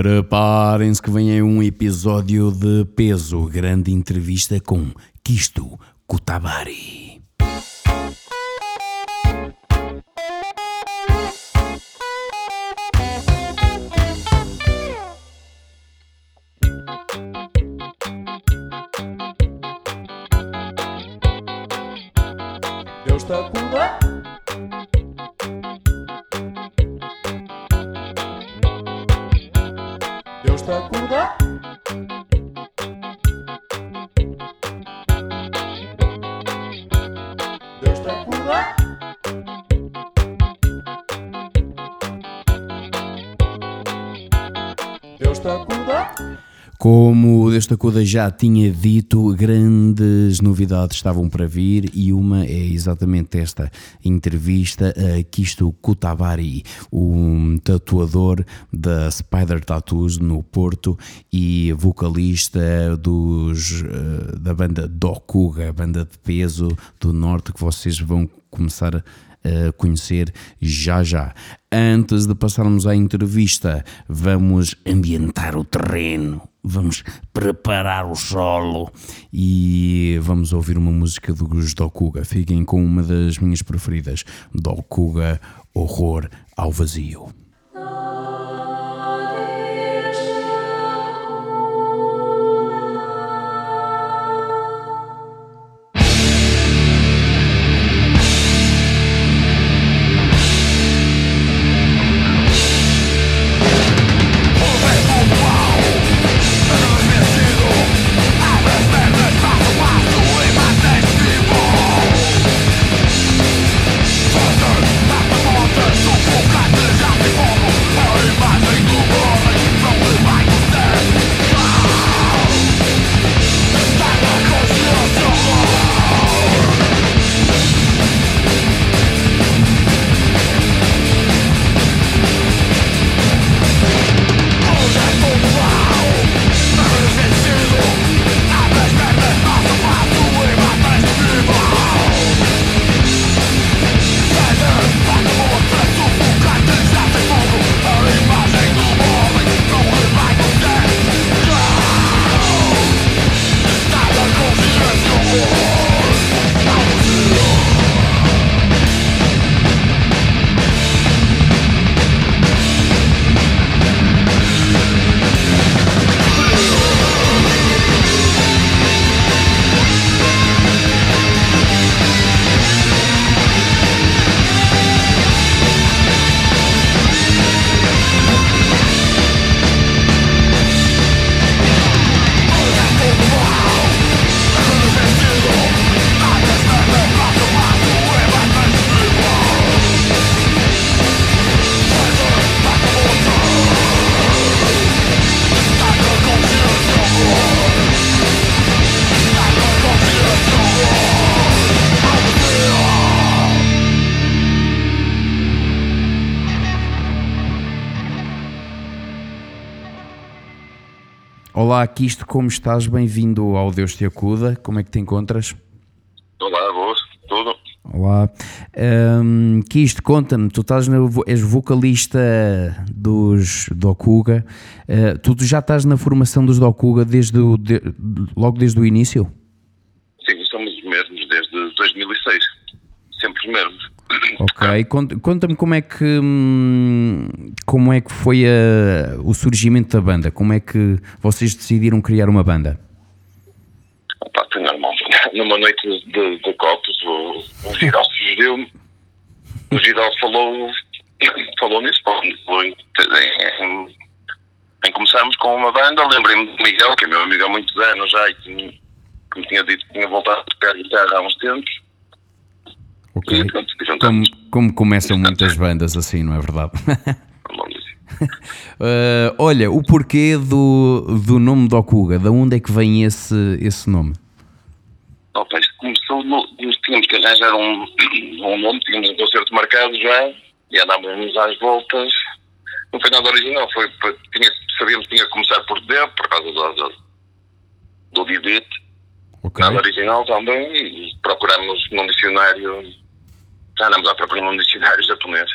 Preparem-se que vem um episódio de peso. Grande entrevista com Kisto Kutabari. Como o Deus da Cuda já tinha dito, grandes novidades estavam para vir e uma é exatamente esta entrevista a Kisto Kutabari, um tatuador da Spider Tattoos no Porto e vocalista dos, eh, da banda Dokuga, banda de peso do Norte que vocês vão começar a conhecer já já. Antes de passarmos à entrevista, vamos ambientar o terreno, vamos preparar o solo e vamos ouvir uma música dos Dokuga. Fiquem com uma das minhas preferidas, Dokuga Horror ao Vazio. Olá, Kisto, como estás? Bem-vindo ao Deus Te Acuda. Como é que te encontras? Olá, boas, tudo. Olá. Um, Kisto, conta-me, tu estás na, és vocalista dos Dokuga. Uh, tu já estás na formação dos Dokuga desde o, de, logo desde o início? Sim, somos os mesmos desde 2006. Sempre os mesmos. Ok, conta-me como é que hum, como é que foi a, o surgimento da banda? Como é que vocês decidiram criar uma banda? Opa, foi normal. Numa noite de, de copos, o, o Vidal sugeriu o Vidal falou, falou nisso. Falou em, em, em começarmos com uma banda, lembrei-me do Miguel, que é meu amigo há muitos anos já e tinha, como tinha dito, tinha voltado a tocar guitarra há uns tempos. Ok. Como, como começam muitas bandas assim, não é verdade? uh, olha, o porquê do, do nome do Okuga, de onde é que vem esse, esse nome? Opa, isto começou, no, tínhamos que arranjar um, um nome, tínhamos um concerto marcado já e andávamos às voltas. Não foi nada original, foi, tinha, sabíamos que tinha que começar por D, por causa do, do, do Didit. Okay. Nada original também, e procuramos num dicionário, já andamos à procura num dicionário japonês.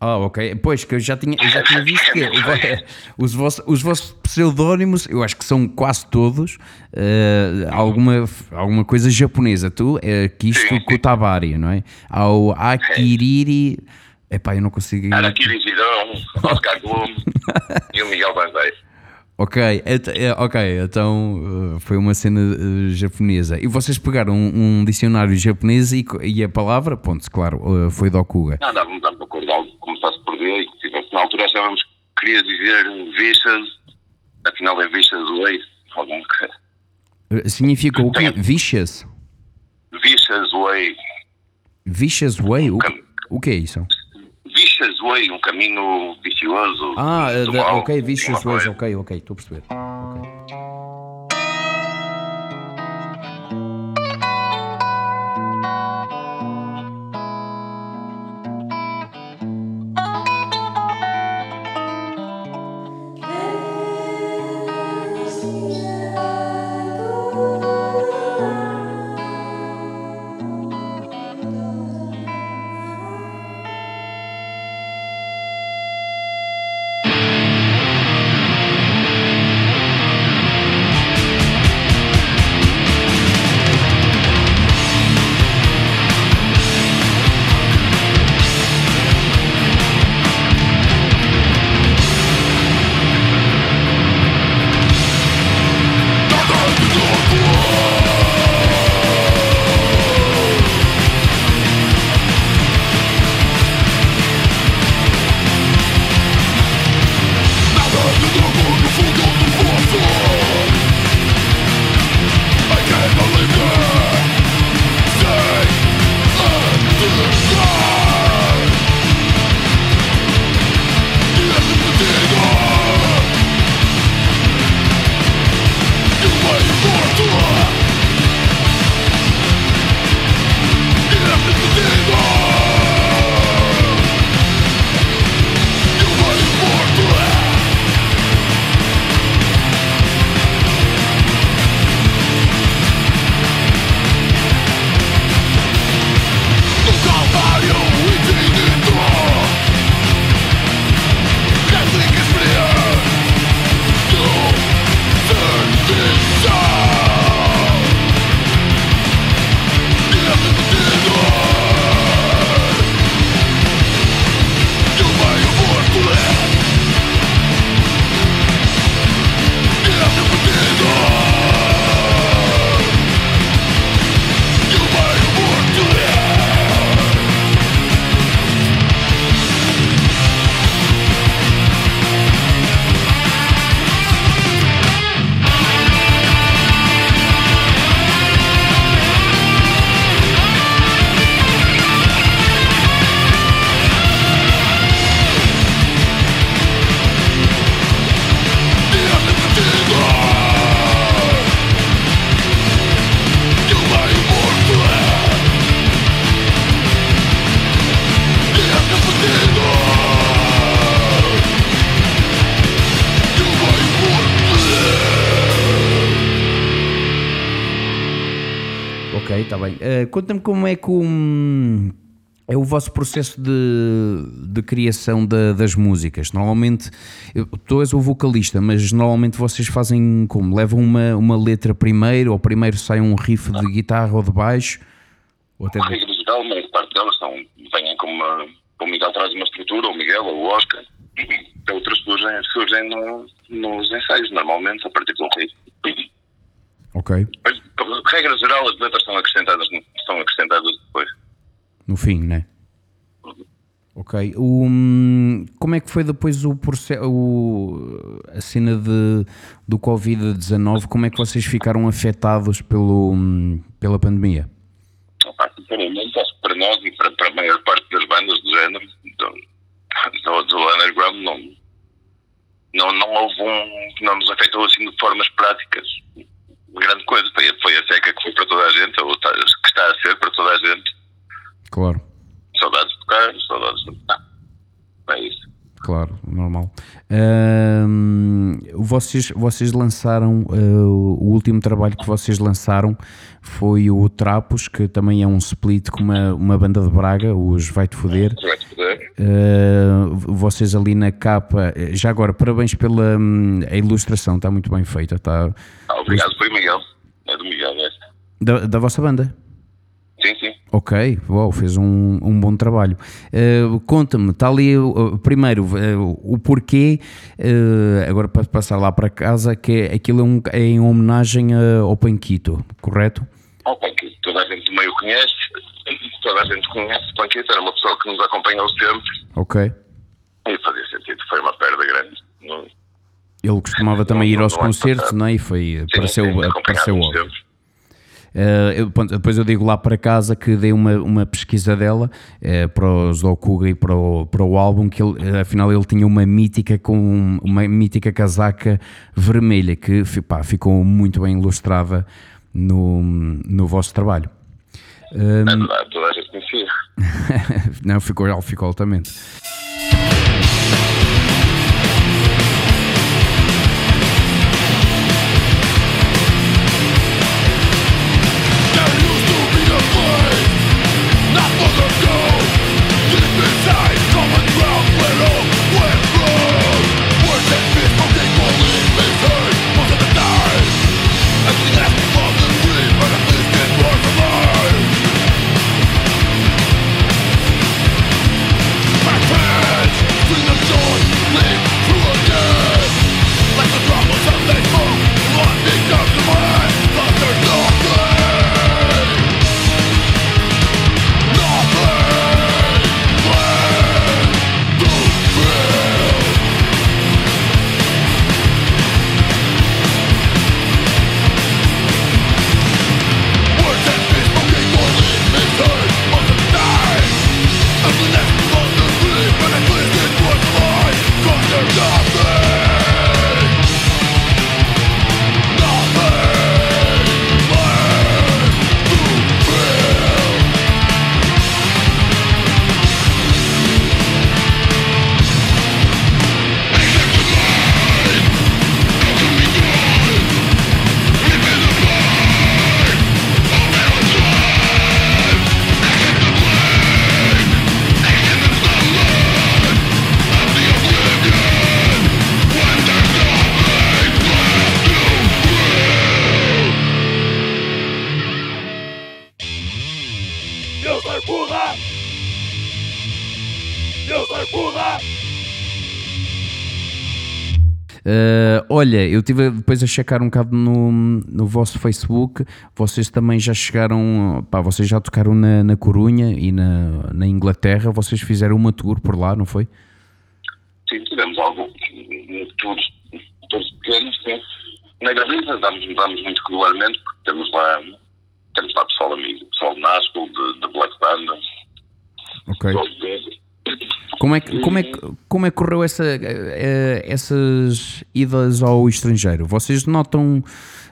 Ah, ok. Pois, que eu já tinha, eu já tinha visto que os, vossos, os vossos pseudónimos, eu acho que são quase todos, eh, alguma, alguma coisa japonesa. Tu, é Kisto Sim, sim. Kutabari, não é? Há o Akiriri. Epá, eu não consigo. Araquiri Zidão, Oscar Gomes e o Miguel Bandeira. Ok, é, ok, então eh, foi uma cena eh, japonesa. E vocês pegaram um, um dicionário japonês e, e a palavra, ponto, claro, eh, foi Dokuga. Não, dava-me dava para acordar algo que começasse por ver e que tivesse na altura achávamos que queria dizer vistas, afinal é vistas way, algum que. Significa o quê? Vicious? Vistas way, Vicious Way? O, o que é isso? Way, um caminho vicioso. Ah, mal, ok, Vicious Ways, ok, ok, estou a perceber. Conta-me como é que é o vosso processo de, de criação da- das músicas. Normalmente, eu- tu és o vocalista, mas normalmente vocês fazem como? Levam uma, uma letra primeiro, ou primeiro sai um riff de guitarra ou de baixo? Ou até A regra geral, a maior parte delas são, vêm com uma. O Miguel traz uma estrutura, o Miguel ou o Oscar. Outras surgem, surgem no, nos ensaios, normalmente, a partir do ritmo. Ok, Mas, regra geral, as letras são acrescentadas, são acrescentadas depois. no fim, né? Ok. O, hum, como é que foi depois o processo, o- a cena de, do Covid-19? Como é que vocês ficaram afetados pelo, hum, pela pandemia? Sinceramente, acho que para nós e para, para a maior parte das bandas do género, do, do, do underground, não, não, não houve um. não nos afetou assim de formas práticas. Grande coisa, foi, a- foi a seca que foi para toda a gente, ou que está a ser para toda a gente. Claro. Saudades de tocar, saudades de. Não, é isso. Claro, normal. Ahm, vocês, vocês lançaram, ah, o último trabalho que vocês lançaram foi o Trapos, que também é um split com uma, uma banda de Braga, os Vai-te Foder. Vai-te poder. Uh, vocês ali na capa, já agora, parabéns pela hum, a ilustração, está muito bem feita. Está, Ah, obrigado, foi Miguel. É do Miguel, é. da, da vossa banda. Sim, sim. Ok, uau, fez um, um bom trabalho. Uh, Conta-me, está ali uh, primeiro uh, o porquê, agora para passar lá para casa, que é, aquilo é, um, é em homenagem ao Panquito, correto? Ok, que toda a gente do meio conhece, toda a gente conhece o Panquito, era uma pessoa que nos acompanhou sempre Ok. e fazia sentido, foi uma perda grande. Não- Ele costumava também ir aos concertos, não é? E foi, sim, acompanhávamos óbvio. Uh, eu- depois eu digo lá para casa que dei uma, uma pesquisa dela uh, para os Okuga e para o, para o álbum, que ele, uh, afinal ele tinha uma mítica com uma mítica casaca vermelha que pá, ficou muito bem ilustrada no, no vosso trabalho. É verdade, toda a gente conhecia. Não, ficou, ficou altamente. There used to be a place not long ago, olha, eu estive depois a checar um bocado no, no vosso Facebook. Vocês também já chegaram, pá, vocês já tocaram na, na Corunha e na, na Inglaterra. Vocês fizeram uma tour por lá, não foi? Sim, tivemos alguns tours, tours pequenos, sim. Na Galiza damos, damos muito regularmente, porque temos lá, temos lá pessoal amigo, pessoal de Nashville, de, de Black Banda, Ok. de- Como é que, como é como é que correu essa, eh, essas idas ao estrangeiro? Vocês notam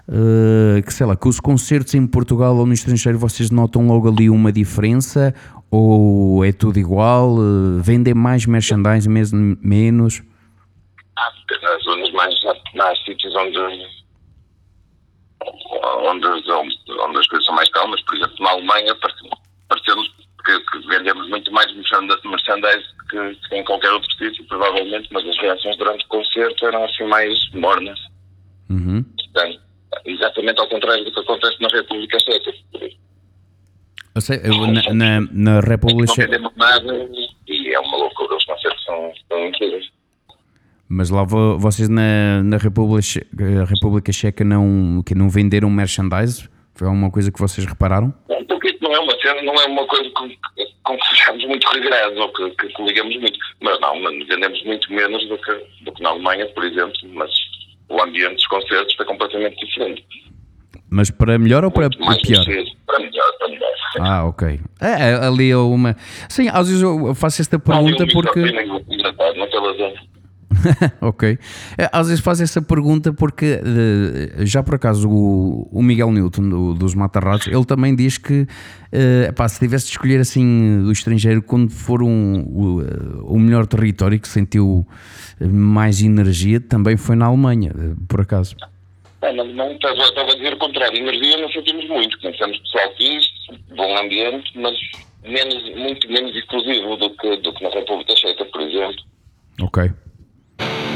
eh, que, sei lá, que os concertos em Portugal ou no estrangeiro vocês notam logo ali uma diferença? Ou é tudo igual? Eh, vendem mais merchandising, mesmo menos? há nas zonas mais, mais sítios onde, onde, onde, as coisas são mais calmas, por exemplo, na Alemanha parece- parecemos que, que vendemos muito mais merchandise que, que em qualquer outro sítio, provavelmente, mas as reações durante o concerto eram assim mais mornas. Uhum. Portanto, exatamente ao contrário do que acontece na República Checa. Eu sei, eu, na, na, na República Não Checa, vendemos nada e é uma loucura. Os concertos são, são incríveis. mas lá vo- vocês na, na República Checa não, que não venderam merchandise? Foi alguma coisa que vocês repararam? Bom, Porque isso não é uma cena, não é uma coisa com, com que sejamos muito regrados ou que, que, ligamos muito. Mas não, vendemos muito menos do que, do que na Alemanha, por exemplo, mas o ambiente dos concertos foi completamente diferente. Mas para melhor ou para mais pior? Para melhor, para melhor. Ah, ok. É, é, ali é uma. Sim, às vezes eu faço esta pergunta um porque. microfone engraçado naquela zona. ok. É, às vezes faço essa pergunta porque já por acaso o, Miguel Newton do- dos Matarratos ele também diz que eh, epá, se tivesse de escolher assim do estrangeiro quando for um, o, eh, o melhor território que sentiu eh, mais energia também foi na Alemanha, por acaso. É, na Alemanha estava, estava a dizer o contrário. Energia não sentimos muito. Conhecemos pessoal fixe, bom ambiente, mas menos, muito menos exclusivo do que, do que na República Checa, por exemplo. Ok. you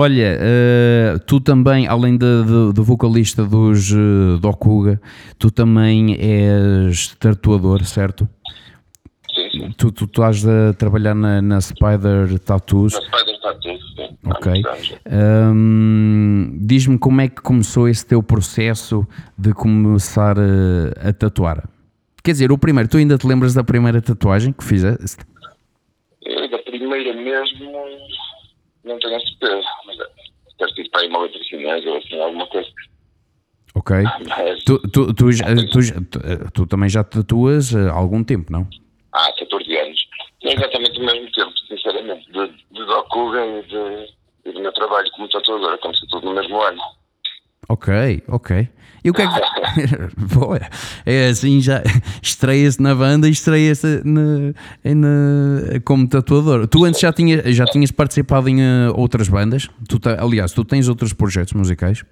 olha, eh, tu também, além do vocalista dos uh, Dokuga, tu também és tatuador, certo? Sim, sim. Tu, tu estás a trabalhar na, na Spider Tattoos. Na Spider tudo, sim. Ok. Hum, Diz-me como é que começou esse teu processo de começar a, a tatuar. Quer dizer, o primeiro, tu ainda te lembras da primeira tatuagem que fizeste? Eu, da primeira mesmo, não tenho a certeza. Mas é, deve ter para aí uma chinesa ou assim, alguma coisa. Ok. Mas, Tu, tu, tu, já- tu já- tu, eh, tu também já tatuas há algum tempo, não? há 14 anos. Não é exatamente o mesmo tempo, sinceramente. De, de Dokuga e, de, e do meu trabalho como tatuador. Aconteceu tudo no mesmo ano. Ok, ok. E o que é que. Boa. É assim, já estreia-se na banda e estreia-se na, na- como tatuador. Tu antes já, tinha, já tinhas participado em eh, outras bandas? Tu, aliás, tu tens outros projetos musicais?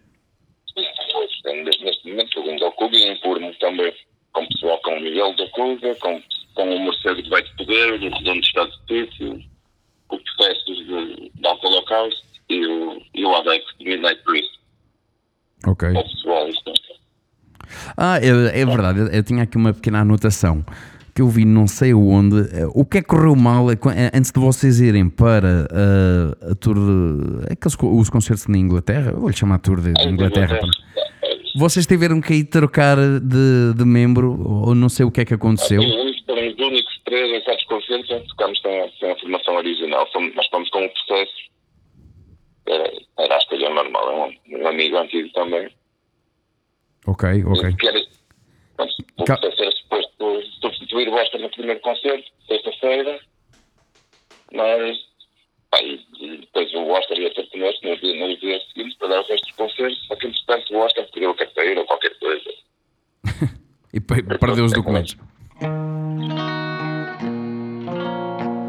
Neste momento estou em Dokuga e Purmo também. Com o pessoal com o Miguel Dokuga, com, com o Mercedes de Vai de Poder, o Redondo de Estado de Sítio, o Processos de, de Alto Holocausto e o, e o Adex de Midnight Priest. Ok. O pessoal, isto. Ah, é, é verdade, eu, eu tinha aqui uma pequena anotação que eu vi não sei onde. Eh, O que é que correu mal eh, eh, antes de vocês irem para eh, a tour de, aqueles, os concertos na Inglaterra? Eu vou-lhe chamar tour de Inglaterra. Vocês tiveram que ir trocar de, de membro ou não sei o que é que aconteceu? Os únicos três em certos concertos que tocámos sem, a- a formação original. Nós fomos com o processo. Era, era a escolha normal, é um, um amigo antigo também. Ok, ok. Que era, pronto, Ca- era suposto substituir o Oscar no primeiro concerto, sexta-feira, mas pá, e, e depois o Oscar ia ter connosco nos dias, nos dias seguintes para dar o resto dos concertos, só que entretanto o Oscar perdeu a carteira ou qualquer coisa. E pe- perdeu os documentos.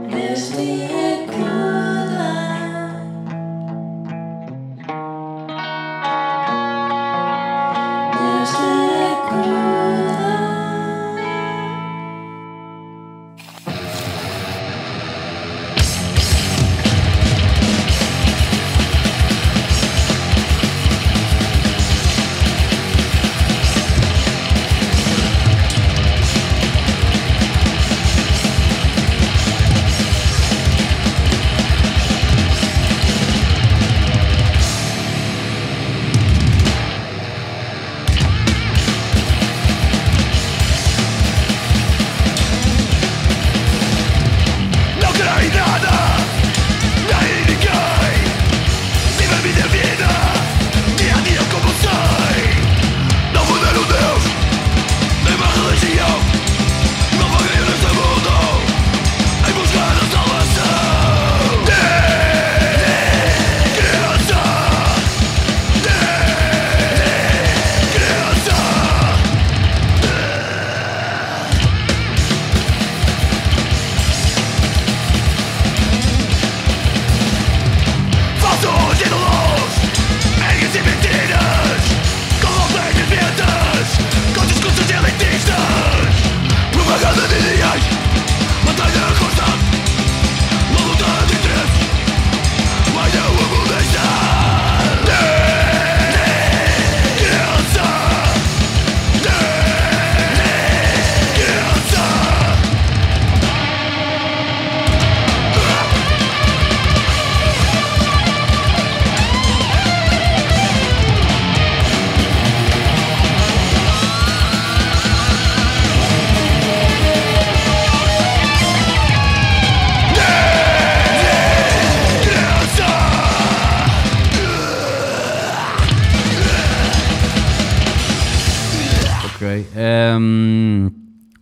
Misty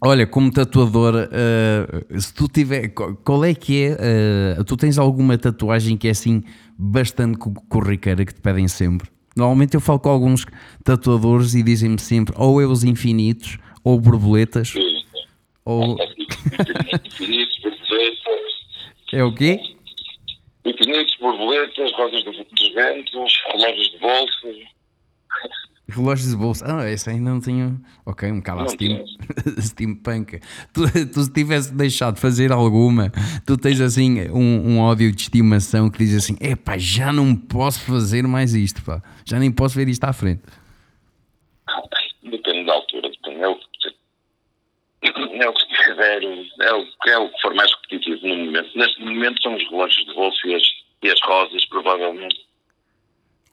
olha, como tatuador, eh, se tu tiver. qual- é que é? eh, tu tens alguma tatuagem que é assim bastante co- corriqueira que te pedem sempre? Normalmente eu falo com alguns tatuadores e dizem-me sempre ou eu os infinitos, ou borboletas, ou. Infinitos, borboletas, É o quê? infinitos, borboletas, rosas dos, dos ventos, relógios de bolso. Relógios de bolsa. Ah, esse ainda não tenho. Ok, um calastino. tens. steampunk. Tu, tu se tivesse deixado de fazer alguma, tu tens assim um, um ódio de estimação que diz assim: epá, já não posso fazer mais isto, pá. já nem posso ver isto à frente. Depende da altura, depende. É o que, é o que tiver, é o, é o que for mais repetitivo no momento. Neste momento são os relógios de bolso e as, e as rosas, provavelmente.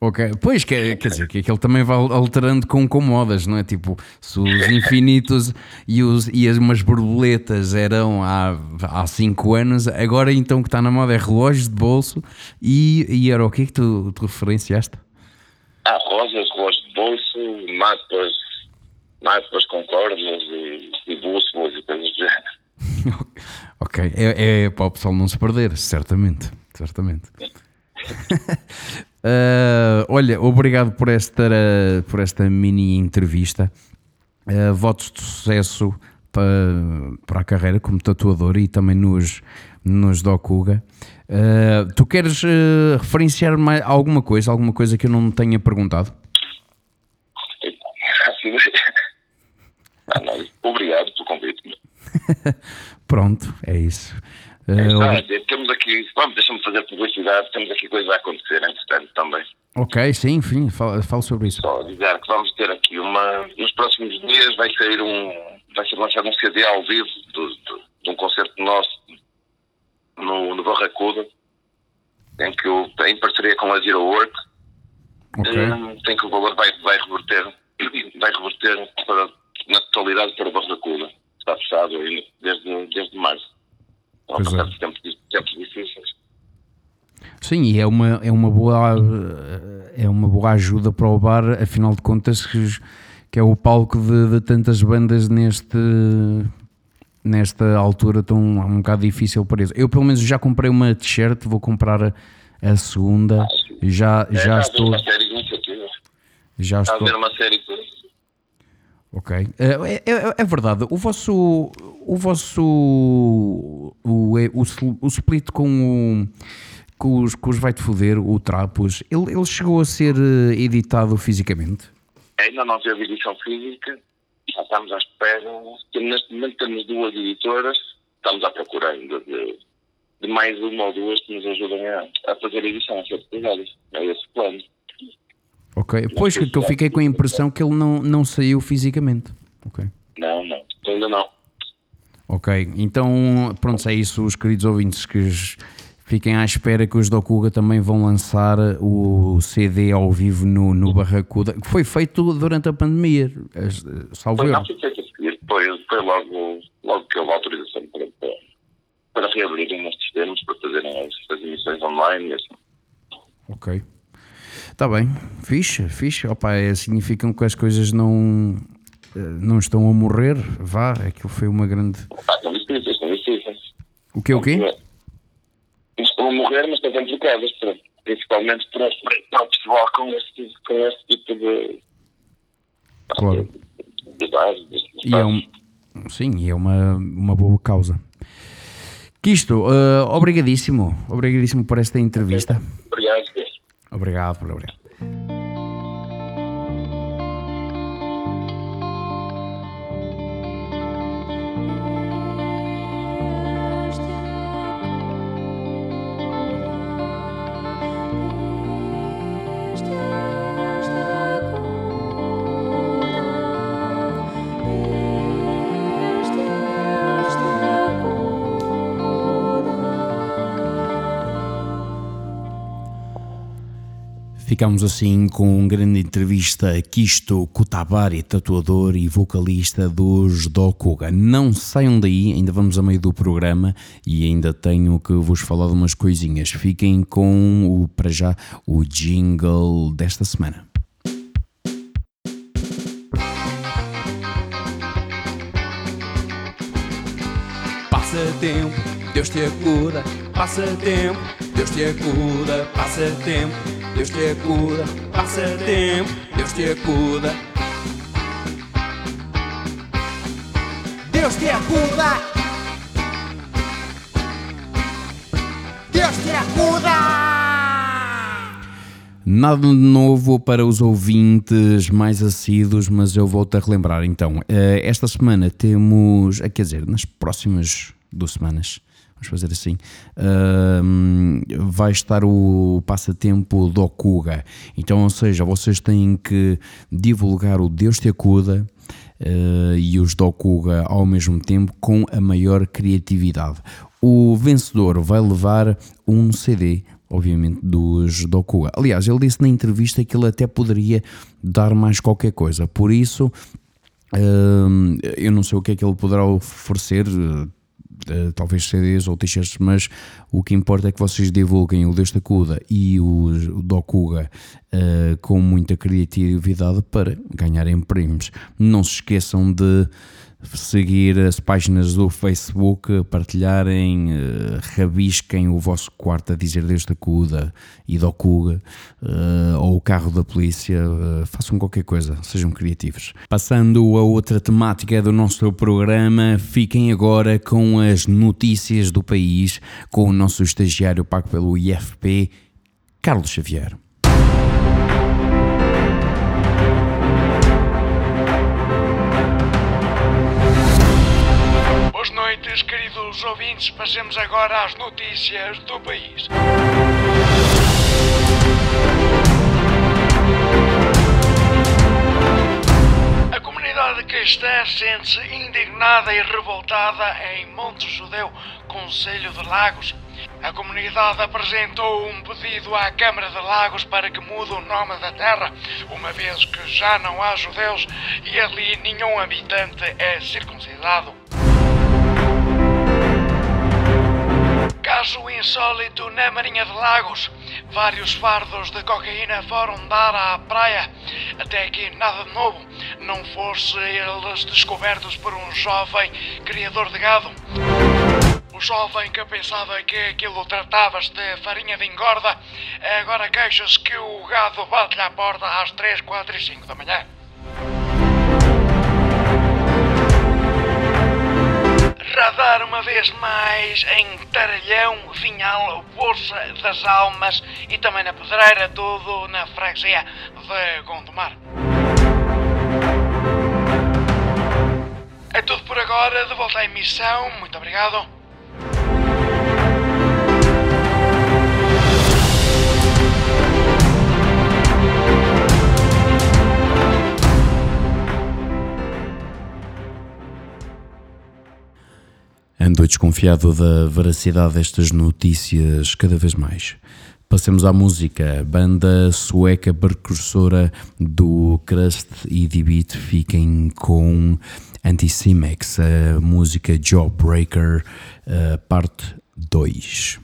Ok, pois quer, quer dizer que aquele também vai alterando com, com modas, não é? Tipo, se os infinitos e, os, e as umas borboletas eram há, há cinco anos, agora então o que está na moda é relógios de bolso e, e era o que é que tu, tu referenciaste? Há rosas, relógios de bolso, mapas, mapas com cordas e, e bússolas e coisas do género. ok, é, é para o pessoal não se perder, certamente, certamente. Uh, olha, obrigado por esta, por esta mini entrevista. Uh, votos de sucesso para, para a carreira como tatuador e também nos, nos Dokuga. Uh, tu queres uh, referenciar mais alguma coisa, alguma coisa que eu não tenha perguntado? Ah, não, Obrigado pelo convite. Pronto, é isso. Uh, Ah, ob- temos aqui, vamos, deixa-me fazer publicidade, temos aqui coisa a acontecer, entretanto, também. ok, sim, enfim, fala sobre isso. Só dizer que vamos ter aqui uma. Nos próximos dias vai sair um. Vai ser lançado um CD ao vivo do, do- de um concerto nosso no, no Barracuda, em que eu, em parceria com a Zero Work, Ok, hum, tem que o valor vai, vai reverter, vai reverter para, na totalidade para o Barracuda. Está fechado desde, desde março. Então, Pois é. tempos, tempos difíceis. sim, e é uma, é uma boa é uma boa ajuda para o bar, afinal de contas, que, que é o palco de, de tantas bandas neste nesta altura tão um bocado difícil para isso. Eu pelo menos já comprei uma t-shirt, vou comprar a, a segunda, já, É, já estou já Está a estou haver uma série de. Ok. É, é- é verdade. O vosso. O vosso. O, o, o, o split com o. Com os, com os Vai-te Foder, o Trapos, ele, ele chegou a ser eh, editado fisicamente? Ainda não teve edição física, já estamos à espera. Neste momento temos duas editoras, estamos à procura ainda de, de mais uma ou duas que nos ajudem a, a fazer a edição, a ser. É esse plano. Ok. Pois que eu fiquei com a impressão que ele não, não saiu fisicamente. Ok. Não, não, ainda não. Ok. Então, pronto, é isso, os queridos ouvintes que fiquem à espera que os Dokuga também vão lançar o CD ao vivo no, no Barracuda, que foi feito durante a pandemia, salvo Foi, eu. não, foi. Foi, foi logo, logo que houve autorização para, para, para reabrirem estes termos, para fazerem as, as emissões online e assim. Ok. Está bem, fixe, fixe. Opa, é, significam que as coisas não, eh, não estão a morrer. Vá, aquilo foi uma grande. Ah, são difíceis, são difíceis. O que o quê? Estão a morrer, mas estão complicadas, principalmente para, para o pessoal com este, com este tipo de, Claro. de base. E é um, sim, e é uma, uma boa causa. Quisto, eh, obrigadíssimo, obrigadíssimo por esta entrevista. Obrigado. Obrigado, obrigado. Ficamos assim com uma grande entrevista a Kisto Kutabari, tatuador e vocalista dos Dokuga. Não saiam daí, ainda vamos a meio do programa e ainda tenho que vos falar de umas coisinhas. Fiquem com, o, para já, o jingle desta semana. Passa tempo, Deus te acuda. Passa tempo, Deus te acuda. Passa tempo, Deus te acuda. Passa tempo, Deus te acuda. Deus te acuda! Deus te acuda! Nada de novo para os ouvintes mais assíduos, mas eu volto a relembrar. Então, eh, esta semana temos, eh, quer dizer, nas próximas duas semanas, vamos fazer assim, ahm, vai estar o passatempo do Okuga. Então, ou seja, vocês têm que divulgar o Deus te acuda eh, e os Dokuga ao mesmo tempo com a maior criatividade. O vencedor vai levar um CD, obviamente, dos Dokuga. Aliás, ele disse na entrevista que ele até poderia dar mais qualquer coisa, por isso. eu não sei o que é que ele poderá oferecer, eh, talvez CDs ou t-shirts, mas o que importa é que vocês divulguem o Deus da Cuda e o, o Dokuga eh, com muita criatividade para ganharem prémios. Não se esqueçam de seguir as páginas do Facebook, partilharem, eh, rabisquem o vosso quarto a dizer Deus da Cuda e Dokuga, eh, ou o carro da polícia, eh, façam qualquer coisa, sejam criativos. Passando a outra temática do nosso programa, fiquem agora com as notícias do país, com o nosso estagiário pago pelo IFP, Carlos Xavier. Noites, queridos ouvintes. Passemos agora às notícias do país. A comunidade cristã sente-se indignada e revoltada em Monte Judeu, Conselho de Lagos. A comunidade apresentou um pedido à Câmara de Lagos para que mude o nome da terra, uma vez que já não há judeus e ali nenhum habitante é circuncidado. Caso insólito na Marinha de Lagos. Vários fardos de cocaína foram dar à praia. Até aqui nada de novo. Não fosse eles descobertos por um jovem criador de gado. O jovem que pensava que aquilo tratava-se de farinha de engorda, agora queixa-se que o gado bate-lhe à porta às 3, 4 e 5 da manhã. Radar uma vez mais em Taralhão, Vinhal, Bolsa das Almas e também na Pedreira, tudo na freguesia de Gondomar. É tudo por agora, de volta à emissão, muito obrigado. Ando desconfiado da veracidade destas notícias cada vez mais. Passemos à música. Banda sueca precursora do Crust e de Beat fiquem com Anticimex, a música Jawbreaker, eh, parte 2.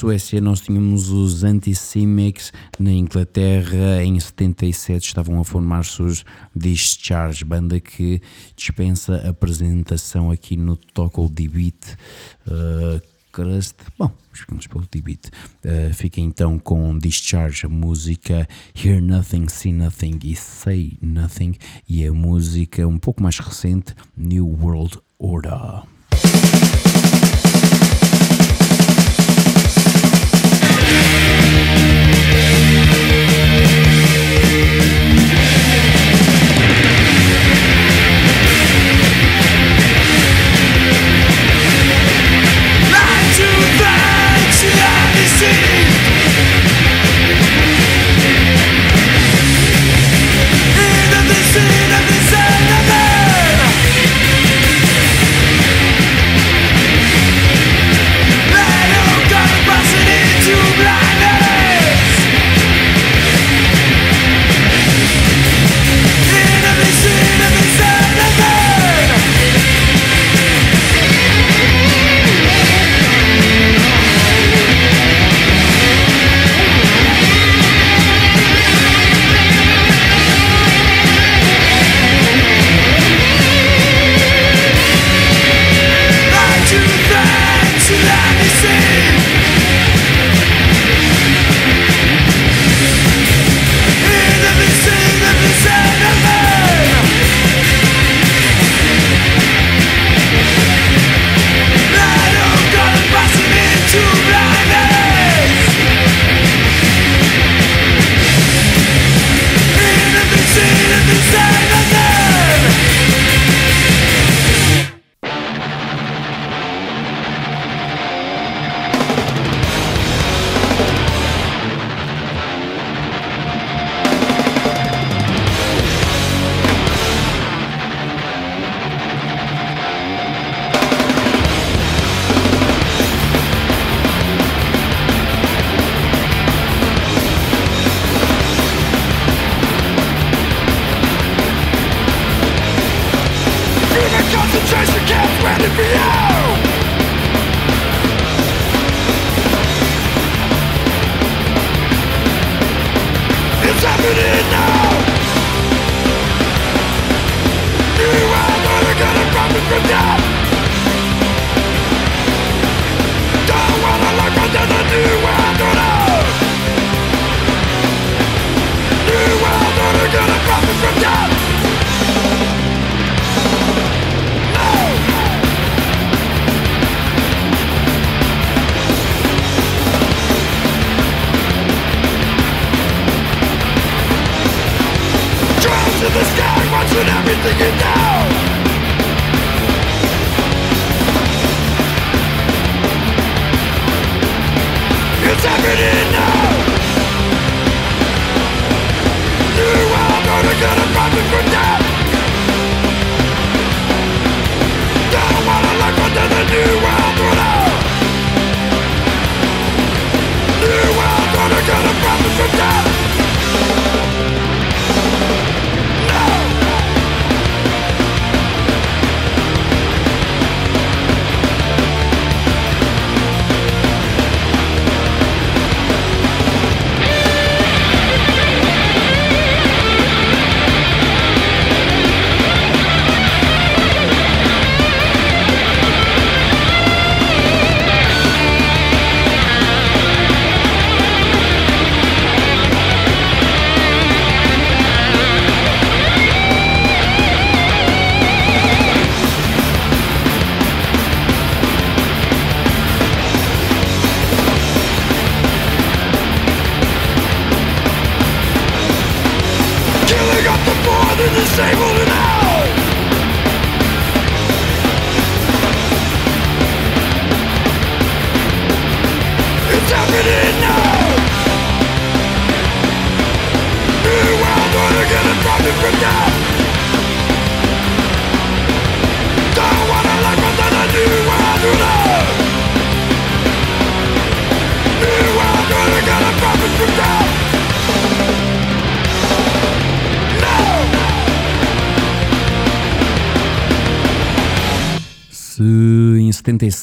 Suécia nós tínhamos os Antisemics, na Inglaterra em 77 estavam a formar-se os Discharge, banda que dispensa apresentação aqui no Toco de Beat. Uh, Crust. Bom, ficamos pelo T-Beat. Uh, fica então com Discharge, a música Hear Nothing, See Nothing e Say Nothing, e a música um pouco mais recente, New World Order. back to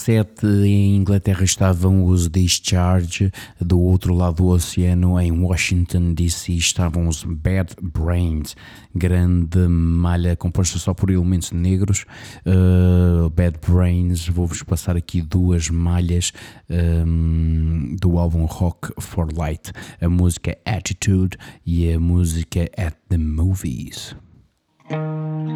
77, em Inglaterra, estavam os Discharge, do outro lado do oceano, em Washington DC, estavam os Bad Brains, grande malha composta só por elementos negros. Uh, Bad Brains, vou-vos passar aqui duas malhas um, do álbum Rock for Light: a música Attitude e a música At the Movies. É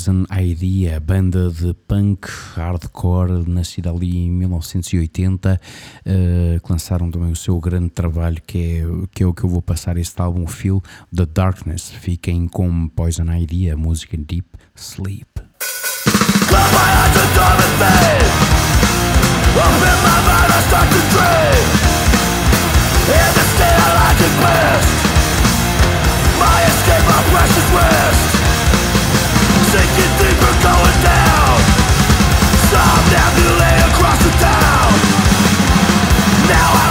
Poison ID, a banda de punk hardcore, nascida ali em 1980, eh, que lançaram também o seu grande trabalho, que é, que é o que eu vou passar este álbum, Feel the Darkness. Fiquem com Poison ID, a música Deep Sleep. My escape, my precious Now I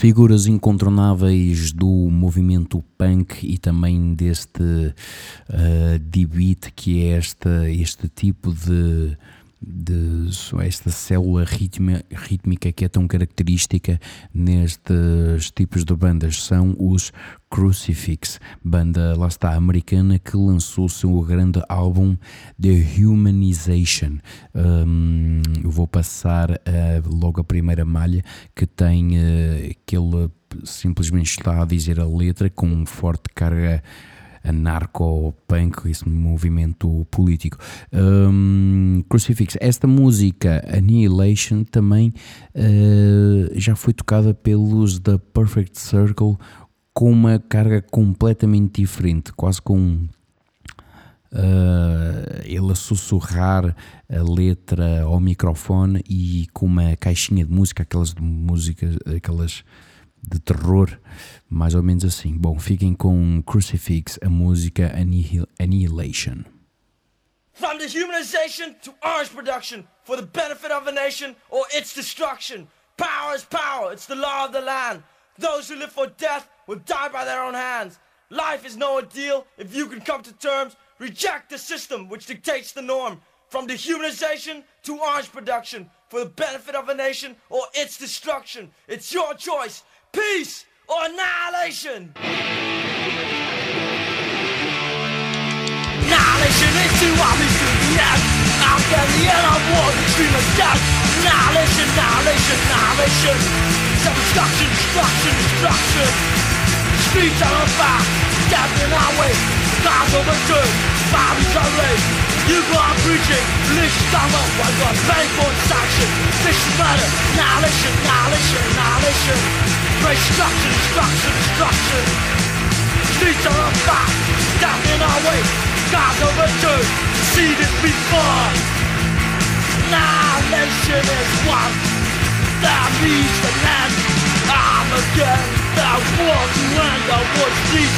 Figuras incontornáveis do movimento punk e também deste uh, D-beat que é esta, este tipo de, de esta célula ritma, rítmica que é tão característica nestes tipos de bandas são os Crucifix, banda lá está americana que lançou seu grande álbum The Humanization. Um, eu vou passar uh, logo a primeira malha que tem uh, aquele simplesmente está a dizer a letra com forte carga anarco-punk, esse movimento político. Um, Crucifix, esta música Annihilation também uh, já foi tocada pelos The Perfect Circle com uma carga completamente diferente, quase com Uh, ele a sussurrar a letra ao microfone e com uma caixinha de música, aquelas de música, aquelas de terror, mais ou menos assim. Bom, fiquem com Crucifix, a música Annihil Annihilation. From dehumanization to orange production, for the benefit of a nation or its destruction. Power is power, it's the law of the land. Those who live for death will die by their own hands. Life is no ordeal if you can come to terms. Reject the system which dictates the norm. From dehumanization to orange production, for the benefit of a nation or its destruction. It's your choice. Peace or annihilation. Annihilation is too obvious to the end. After the end of war, the stream of death. Annihilation, annihilation, annihilation. Self-destruction, destruction, destruction. Streets are on fire, death in our way. Cars overturned, bodies are raised. You go on preaching, religious dogma, while you are paying for sanction. This is murder, annihilation, annihilation, annihilation. Destruction, destruction, destruction. Streets are on fire, death in our way. Cars overturned, see this before. Annihilation is one that leads the land. I'm against the war to end the war deep.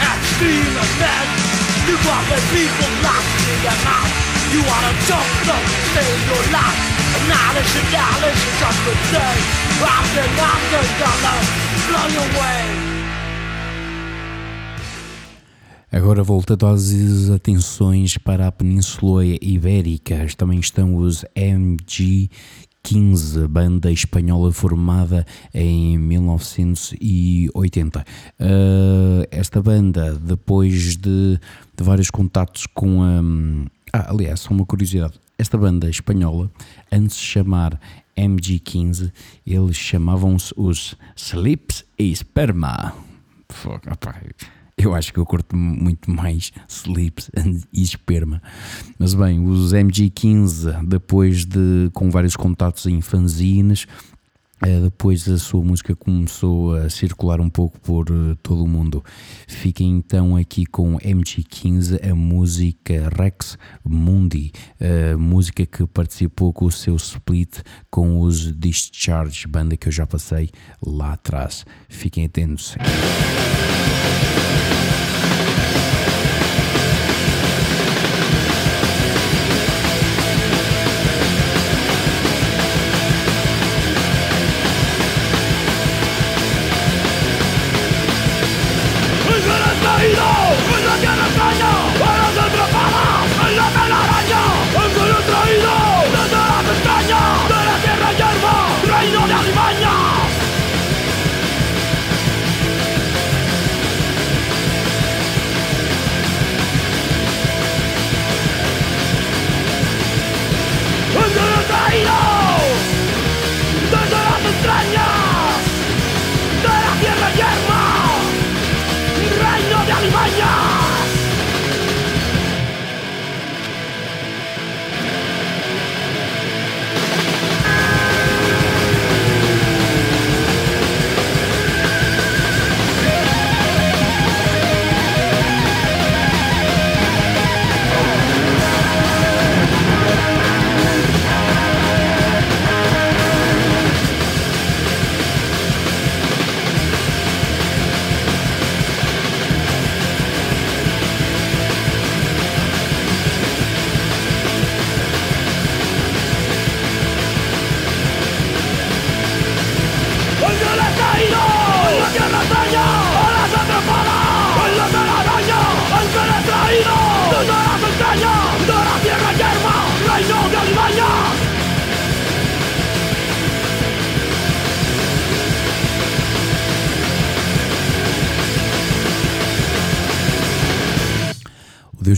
Extreme event. The people locked in their mouth. You wanna talk, don't stay in your life. Annihilation, annihilation, just the, I'm the, gonna blow you away. Agora voltando às atenções para a Península Ibérica, também estão os MG15, banda espanhola formada em 1980. Uh, esta banda, depois de, de vários contatos com a. Ah, aliás, só uma curiosidade. Esta banda espanhola, antes de chamar MG15, eles chamavam-se os Slips e Sperma. Opa, eu acho que eu curto muito mais Sleeps e Esperma. Mas bem, os MG15, depois de com vários contatos em fanzines, depois a sua música começou a circular um pouco por eh, todo o mundo. Fiquem então aqui com MG15, a música Rex Mundi, a música que participou com o seu split com os Discharge, banda que eu já passei lá atrás. Fiquem atentos.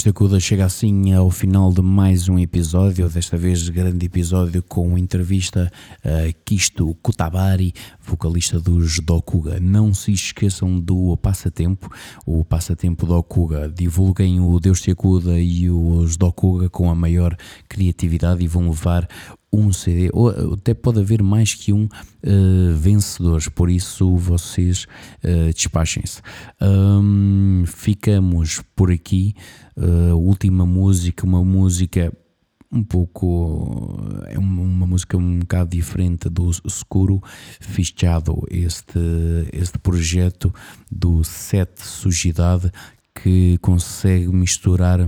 Deus te chega assim ao final de mais um episódio, desta vez grande episódio com entrevista a Kisto Kutabari, vocalista dos Dokuga. Não se esqueçam do Passatempo, o Passatempo Dokuga. Divulguem o Deus te acuda e os Dokuga com a maior criatividade e vão levar um CD, ou até pode haver mais que um uh, vencedor, por isso vocês uh, despachem-se. Um, ficamos por aqui. Uh, última música, uma música um pouco é uma, uma, música um bocado diferente do Escuro Fichado, este, este projeto do Sete Sujidade que consegue misturar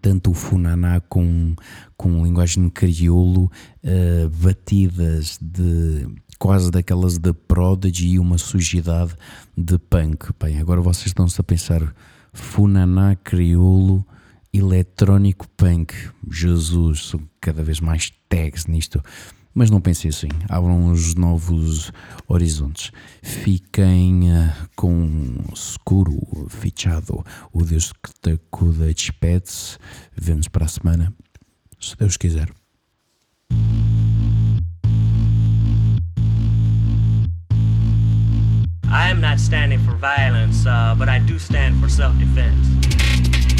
tanto o funaná com, com linguagem crioulo, uh, batidas de quase daquelas de prodigy e uma sujidade de punk. Bem, agora vocês estão-se a pensar funaná crioulo, eletrónico punk. Jesus, são cada vez mais tags nisto. Mas não pensem assim, abram os novos horizontes. Fiquem uh, com escuro, fichado. O Deus que te cuida despede-se. Vemos para a semana, se Deus quiser. I am not standing for violence, uh, but I do stand for self defense.